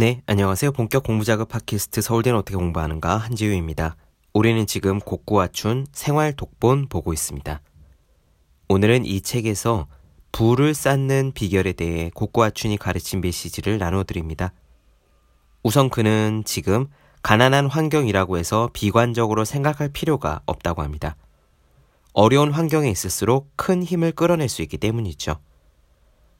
네, 안녕하세요. 본격 공부작업 팟캐스트 서울대는 어떻게 공부하는가 한지우입니다. 올해는 지금 곡구와 춘 생활 독본 보고 있습니다. 오늘은 이 책에서 부를 쌓는 비결에 대해 곡구와 춘이 가르친 메시지를 나눠드립니다. 우선 그는 지금 가난한 환경이라고 해서 비관적으로 생각할 필요가 없다고 합니다. 어려운 환경에 있을수록 큰 힘을 끌어낼 수 있기 때문이죠.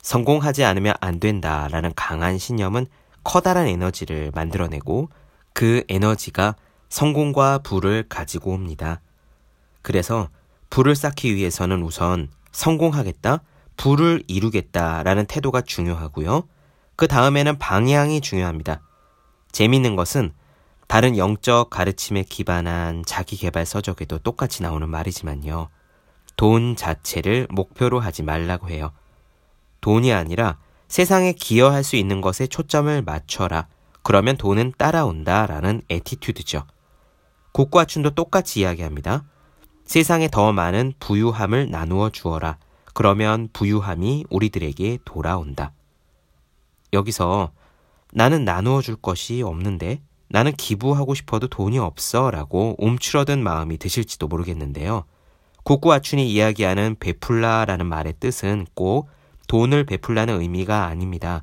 성공하지 않으면 안 된다라는 강한 신념은 커다란 에너지를 만들어내고 그 에너지가 성공과 부를 가지고 옵니다. 그래서 부를 쌓기 위해서는 우선 성공하겠다, 부를 이루겠다 라는 태도가 중요하고요. 그 다음에는 방향이 중요합니다. 재밌는 것은 다른 영적 가르침에 기반한 자기 개발 서적에도 똑같이 나오는 말이지만요. 돈 자체를 목표로 하지 말라고 해요. 돈이 아니라 세상에 기여할 수 있는 것에 초점을 맞춰라. 그러면 돈은 따라온다. 라는 attitude죠. 곡구아춘도 똑같이 이야기합니다. 세상에 더 많은 부유함을 나누어 주어라. 그러면 부유함이 우리들에게 돌아온다. 여기서 나는 나누어 줄 것이 없는데 나는 기부하고 싶어도 돈이 없어 라고 움츠러든 마음이 드실지도 모르겠는데요. 국구아춘이 이야기하는 베풀라라는 말의 뜻은 꼭 돈을 베풀라는 의미가 아닙니다.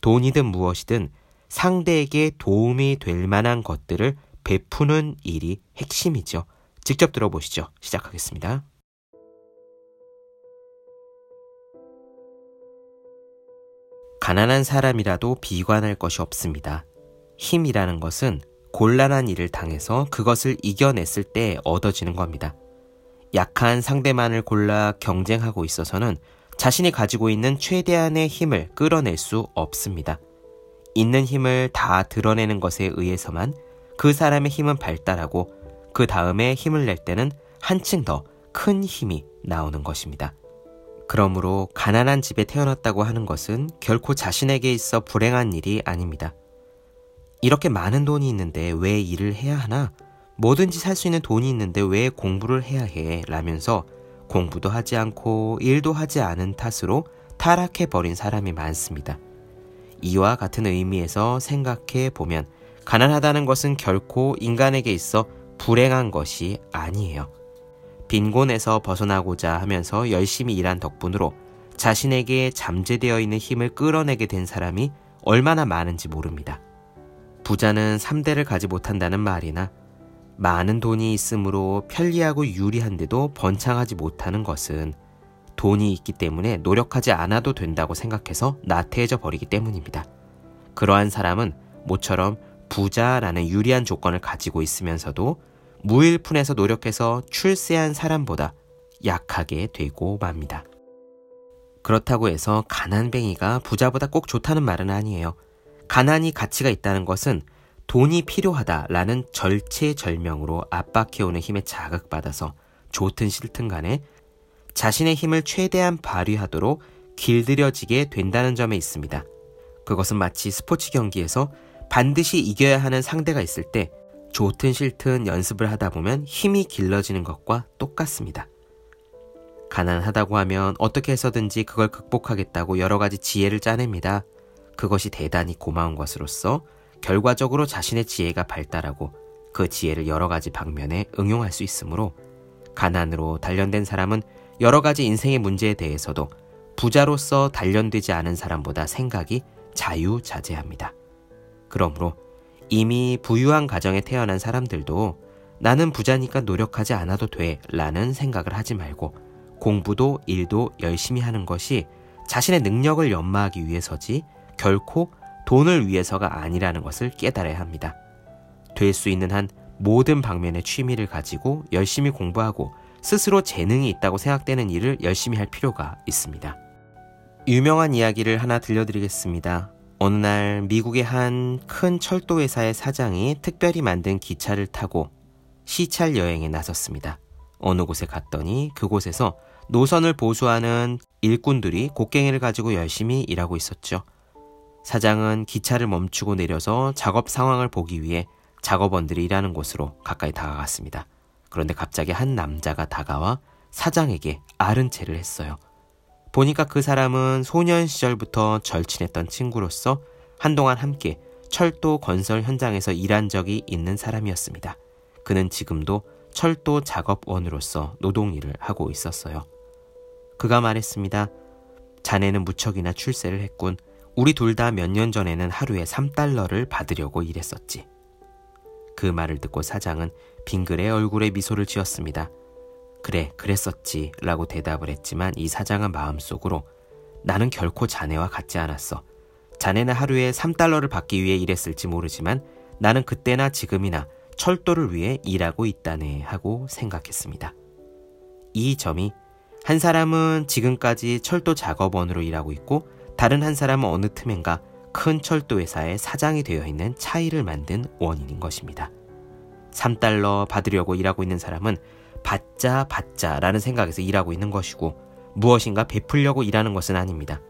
돈이든 무엇이든 상대에게 도움이 될 만한 것들을 베푸는 일이 핵심이죠. 직접 들어보시죠. 시작하겠습니다. 가난한 사람이라도 비관할 것이 없습니다. 힘이라는 것은 곤란한 일을 당해서 그것을 이겨냈을 때 얻어지는 겁니다. 약한 상대만을 골라 경쟁하고 있어서는 자신이 가지고 있는 최대한의 힘을 끌어낼 수 없습니다. 있는 힘을 다 드러내는 것에 의해서만 그 사람의 힘은 발달하고 그 다음에 힘을 낼 때는 한층 더 큰 힘이 나오는 것입니다. 그러므로 가난한 집에 태어났다고 하는 것은 결코 자신에게 있어 불행한 일이 아닙니다. 이렇게 많은 돈이 있는데 왜 일을 해야 하나? 뭐든지 살 수 있는 돈이 있는데 왜 공부를 해야 해? 라면서 공부도 하지 않고 일도 하지 않은 탓으로 타락해 버린 사람이 많습니다. 이와 같은 의미에서 생각해 보면 가난하다는 것은 결코 인간에게 있어 불행한 것이 아니에요. 빈곤에서 벗어나고자 하면서 열심히 일한 덕분으로 자신에게 잠재되어 있는 힘을 끌어내게 된 사람이 얼마나 많은지 모릅니다. 부자는 3대를 가지 못한다는 말이나 많은 돈이 있으므로 편리하고 유리한데도 번창하지 못하는 것은 돈이 있기 때문에 노력하지 않아도 된다고 생각해서 나태해져 버리기 때문입니다. 그러한 사람은 모처럼 부자라는 유리한 조건을 가지고 있으면서도 무일푼에서 노력해서 출세한 사람보다 약하게 되고 맙니다. 그렇다고 해서 가난뱅이가 부자보다 꼭 좋다는 말은 아니에요. 가난이 가치가 있다는 것은 돈이 필요하다라는 절체절명으로 압박해오는 힘에 자극받아서 좋든 싫든 간에 자신의 힘을 최대한 발휘하도록 길들여지게 된다는 점에 있습니다. 그것은 마치 스포츠 경기에서 반드시 이겨야 하는 상대가 있을 때 좋든 싫든 연습을 하다 보면 힘이 길러지는 것과 똑같습니다. 가난하다고 하면 어떻게 해서든지 그걸 극복하겠다고 여러 가지 지혜를 짜냅니다. 그것이 대단히 고마운 것으로서 결과적으로 자신의 지혜가 발달하고 그 지혜를 여러 가지 방면에 응용할 수 있으므로 가난으로 단련된 사람은 여러 가지 인생의 문제에 대해서도 부자로서 단련되지 않은 사람보다 생각이 자유자재합니다. 그러므로 이미 부유한 가정에 태어난 사람들도 나는 부자니까 노력하지 않아도 돼 라는 생각을 하지 말고 공부도 일도 열심히 하는 것이 자신의 능력을 연마하기 위해서지 결코 돈을 위해서가 아니라는 것을 깨달아야 합니다. 될 수 있는 한 모든 방면의 취미를 가지고 열심히 공부하고 스스로 재능이 있다고 생각되는 일을 열심히 할 필요가 있습니다. 유명한 이야기를 하나 들려드리겠습니다. 어느 날 미국의 한 큰 철도 회사의 사장이 특별히 만든 기차를 타고 시찰 여행에 나섰습니다. 어느 곳에 갔더니 그곳에서 노선을 보수하는 일꾼들이 곡괭이를 가지고 열심히 일하고 있었죠. 사장은 기차를 멈추고 내려서 작업 상황을 보기 위해 작업원들이 일하는 곳으로 가까이 다가갔습니다. 그런데 갑자기 한 남자가 다가와 사장에게 아른 체를 했어요. 보니까 그 사람은 소년 시절부터 절친했던 친구로서 한동안 함께 철도 건설 현장에서 일한 적이 있는 사람이었습니다. 그는 지금도 철도 작업원으로서 노동 일을 하고 있었어요. 그가 말했습니다. 자네는 무척이나 출세를 했군. 우리 둘 다 몇 년 전에는 하루에 3달러를 받으려고 일했었지. 그 말을 듣고 사장은 빙글의 얼굴에 미소를 지었습니다. 그래, 그랬었지. 라고 대답을 했지만 이 사장은 마음속으로 나는 결코 자네와 같지 않았어. 자네는 하루에 3달러를 받기 위해 일했을지 모르지만 나는 그때나 지금이나 철도를 위해 일하고 있다네 하고 생각했습니다. 이 점이 한 사람은 지금까지 철도 작업원으로 일하고 있고 다른 한 사람은 어느 틈엔가 큰 철도 회사의 사장이 되어 있는 차이를 만든 원인인 것입니다. 3달러 받으려고 일하고 있는 사람은 받자 받자 라는 생각에서 일하고 있는 것이고 무엇인가 베풀려고 일하는 것은 아닙니다.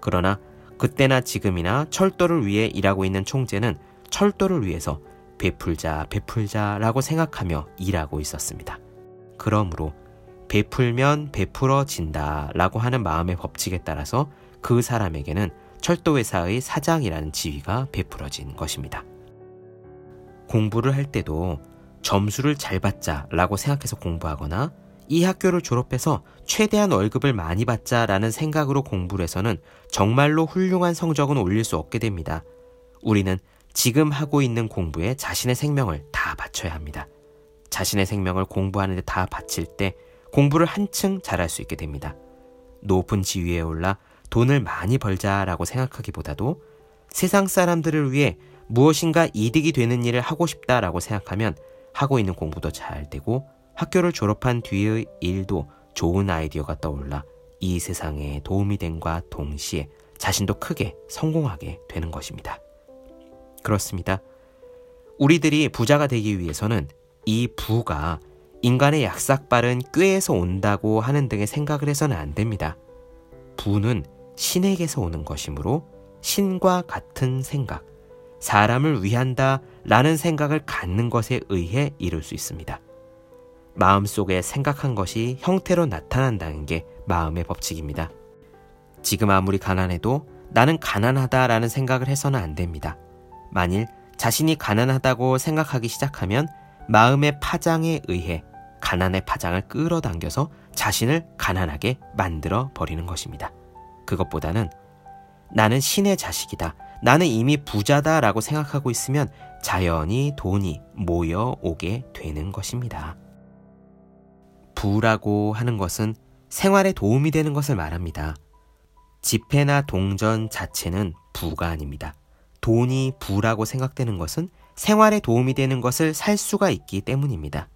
그러나 그때나 지금이나 철도를 위해 일하고 있는 총재는 철도를 위해서 베풀자 베풀자라고 생각하며 일하고 있었습니다. 그러므로 베풀면 베풀어진다라고 하는 마음의 법칙에 따라서 그 사람에게는 철도회사의 사장이라는 지위가 베풀어진 것입니다. 공부를 할 때도 점수를 잘 받자라고 생각해서 공부하거나 이 학교를 졸업해서 최대한 월급을 많이 받자라는 생각으로 공부를 해서는 정말로 훌륭한 성적은 올릴 수 없게 됩니다. 우리는 지금 하고 있는 공부에 자신의 생명을 다 바쳐야 합니다. 자신의 생명을 공부하는데 다 바칠 때 공부를 한층 잘할 수 있게 됩니다. 높은 지위에 올라 돈을 많이 벌자라고 생각하기보다도 세상 사람들을 위해 무엇인가 이득이 되는 일을 하고 싶다라고 생각하면 하고 있는 공부도 잘 되고 학교를 졸업한 뒤의 일도 좋은 아이디어가 떠올라 이 세상에 도움이 됨과 동시에 자신도 크게 성공하게 되는 것입니다. 그렇습니다. 우리들이 부자가 되기 위해서는 이 부가 인간의 약삭빠른 꾀에서 온다고 하는 등의 생각을 해서는 안 됩니다. 부는 신에게서 오는 것이므로 신과 같은 생각, 사람을 위한다 라는 생각을 갖는 것에 의해 이룰 수 있습니다. 마음속에 생각한 것이 형태로 나타난다는 게 마음의 법칙입니다. 지금 아무리 가난해도 나는 가난하다라는 생각을 해서는 안 됩니다. 만일 자신이 가난하다고 생각하기 시작하면 마음의 파장에 의해 가난의 파장을 끌어당겨서 자신을 가난하게 만들어 버리는 것입니다. 그것보다는 나는 신의 자식이다. 나는 이미 부자다 라고 생각하고 있으면 자연히 돈이 모여오게 되는 것입니다. 부라고 하는 것은 생활에 도움이 되는 것을 말합니다. 지폐나 동전 자체는 부가 아닙니다. 돈이 부라고 생각되는 것은 생활에 도움이 되는 것을 살 수가 있기 때문입니다.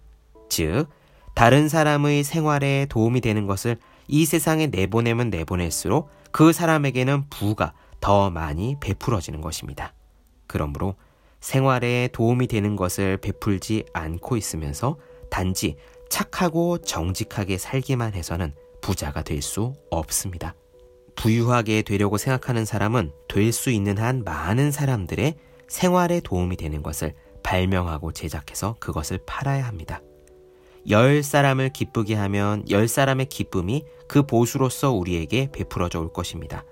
즉, 다른 사람의 생활에 도움이 되는 것을 이 세상에 내보내면 내보낼수록 그 사람에게는 부가 더 많이 베풀어지는 것입니다. 그러므로 생활에 도움이 되는 것을 베풀지 않고 있으면서 단지 착하고 정직하게 살기만 해서는 부자가 될 수 없습니다. 부유하게 되려고 생각하는 사람은 될 수 있는 한 많은 사람들의 생활에 도움이 되는 것을 발명하고 제작해서 그것을 팔아야 합니다. 열 사람을 기쁘게 하면 열 사람의 기쁨이 그 보수로서 우리에게 베풀어져 올 것입니다.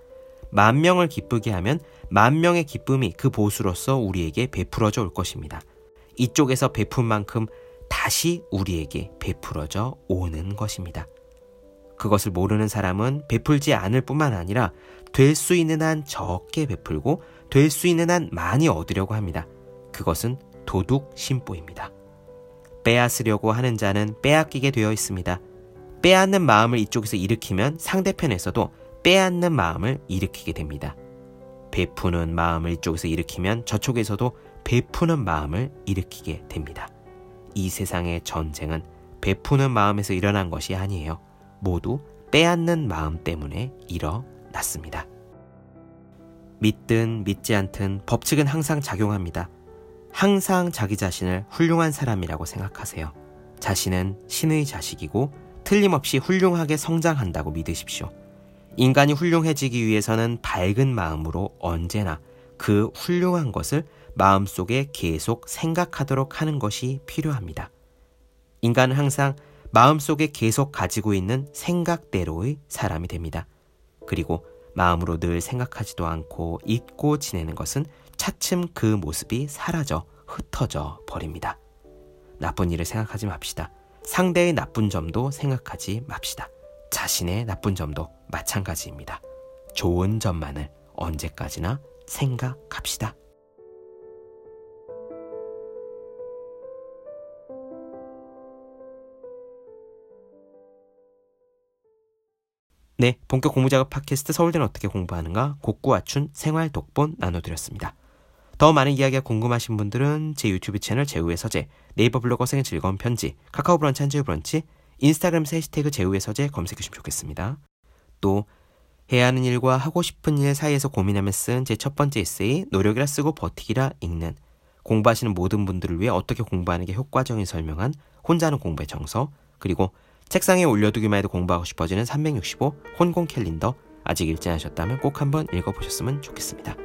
만 명을 기쁘게 하면 만 명의 기쁨이 그 보수로서 우리에게 베풀어져 올 것입니다. 이쪽에서 베푼 만큼 다시 우리에게 베풀어져 오는 것입니다. 그것을 모르는 사람은 베풀지 않을 뿐만 아니라 될 수 있는 한 적게 베풀고 될 수 있는 한 많이 얻으려고 합니다. 그것은 도둑 심보입니다. 빼앗으려고 하는 자는 빼앗기게 되어 있습니다. 빼앗는 마음을 이쪽에서 일으키면 상대편에서도 빼앗는 마음을 일으키게 됩니다. 베푸는 마음을 이쪽에서 일으키면 저쪽에서도 베푸는 마음을 일으키게 됩니다. 이 세상의 전쟁은 베푸는 마음에서 일어난 것이 아니에요. 모두 빼앗는 마음 때문에 일어났습니다. 믿든 믿지 않든 법칙은 항상 작용합니다. 항상 자기 자신을 훌륭한 사람이라고 생각하세요. 자신은 신의 자식이고 틀림없이 훌륭하게 성장한다고 믿으십시오. 인간이 훌륭해지기 위해서는 밝은 마음으로 언제나 그 훌륭한 것을 마음속에 계속 생각하도록 하는 것이 필요합니다. 인간은 항상 마음속에 계속 가지고 있는 생각대로의 사람이 됩니다. 그리고 마음으로 늘 생각하지도 않고 잊고 지내는 것은 차츰 그 모습이 사라져 흩어져 버립니다. 나쁜 일을 생각하지 맙시다. 상대의 나쁜 점도 생각하지 맙시다. 자신의 나쁜 점도 마찬가지입니다. 좋은 점만을 언제까지나 생각합시다. 네, 본격 공부작업 팟캐스트 서울대는 어떻게 공부하는가 곡구와춘 생활 독본 나눠드렸습니다. 더 많은 이야기가 궁금하신 분들은 제 유튜브 채널 제우의 서재, 네이버 블로그 생의 즐거운 편지, 카카오 브런치 한주의 브런치, 인스타그램 해시태그 제우의 서재 검색해 주시면 좋겠습니다. 또 해야 하는 일과 하고 싶은 일 사이에서 고민하며 쓴 제 첫 번째 에세이 노력이라 쓰고 버티기라 읽는 공부하시는 모든 분들을 위해 어떻게 공부하는 게 효과적인 설명한 혼자 하는 공부의 정서 그리고 책상에 올려두기만 해도 공부하고 싶어지는 365 혼공 캘린더 아직 읽지 않으셨다면 꼭 한번 읽어보셨으면 좋겠습니다.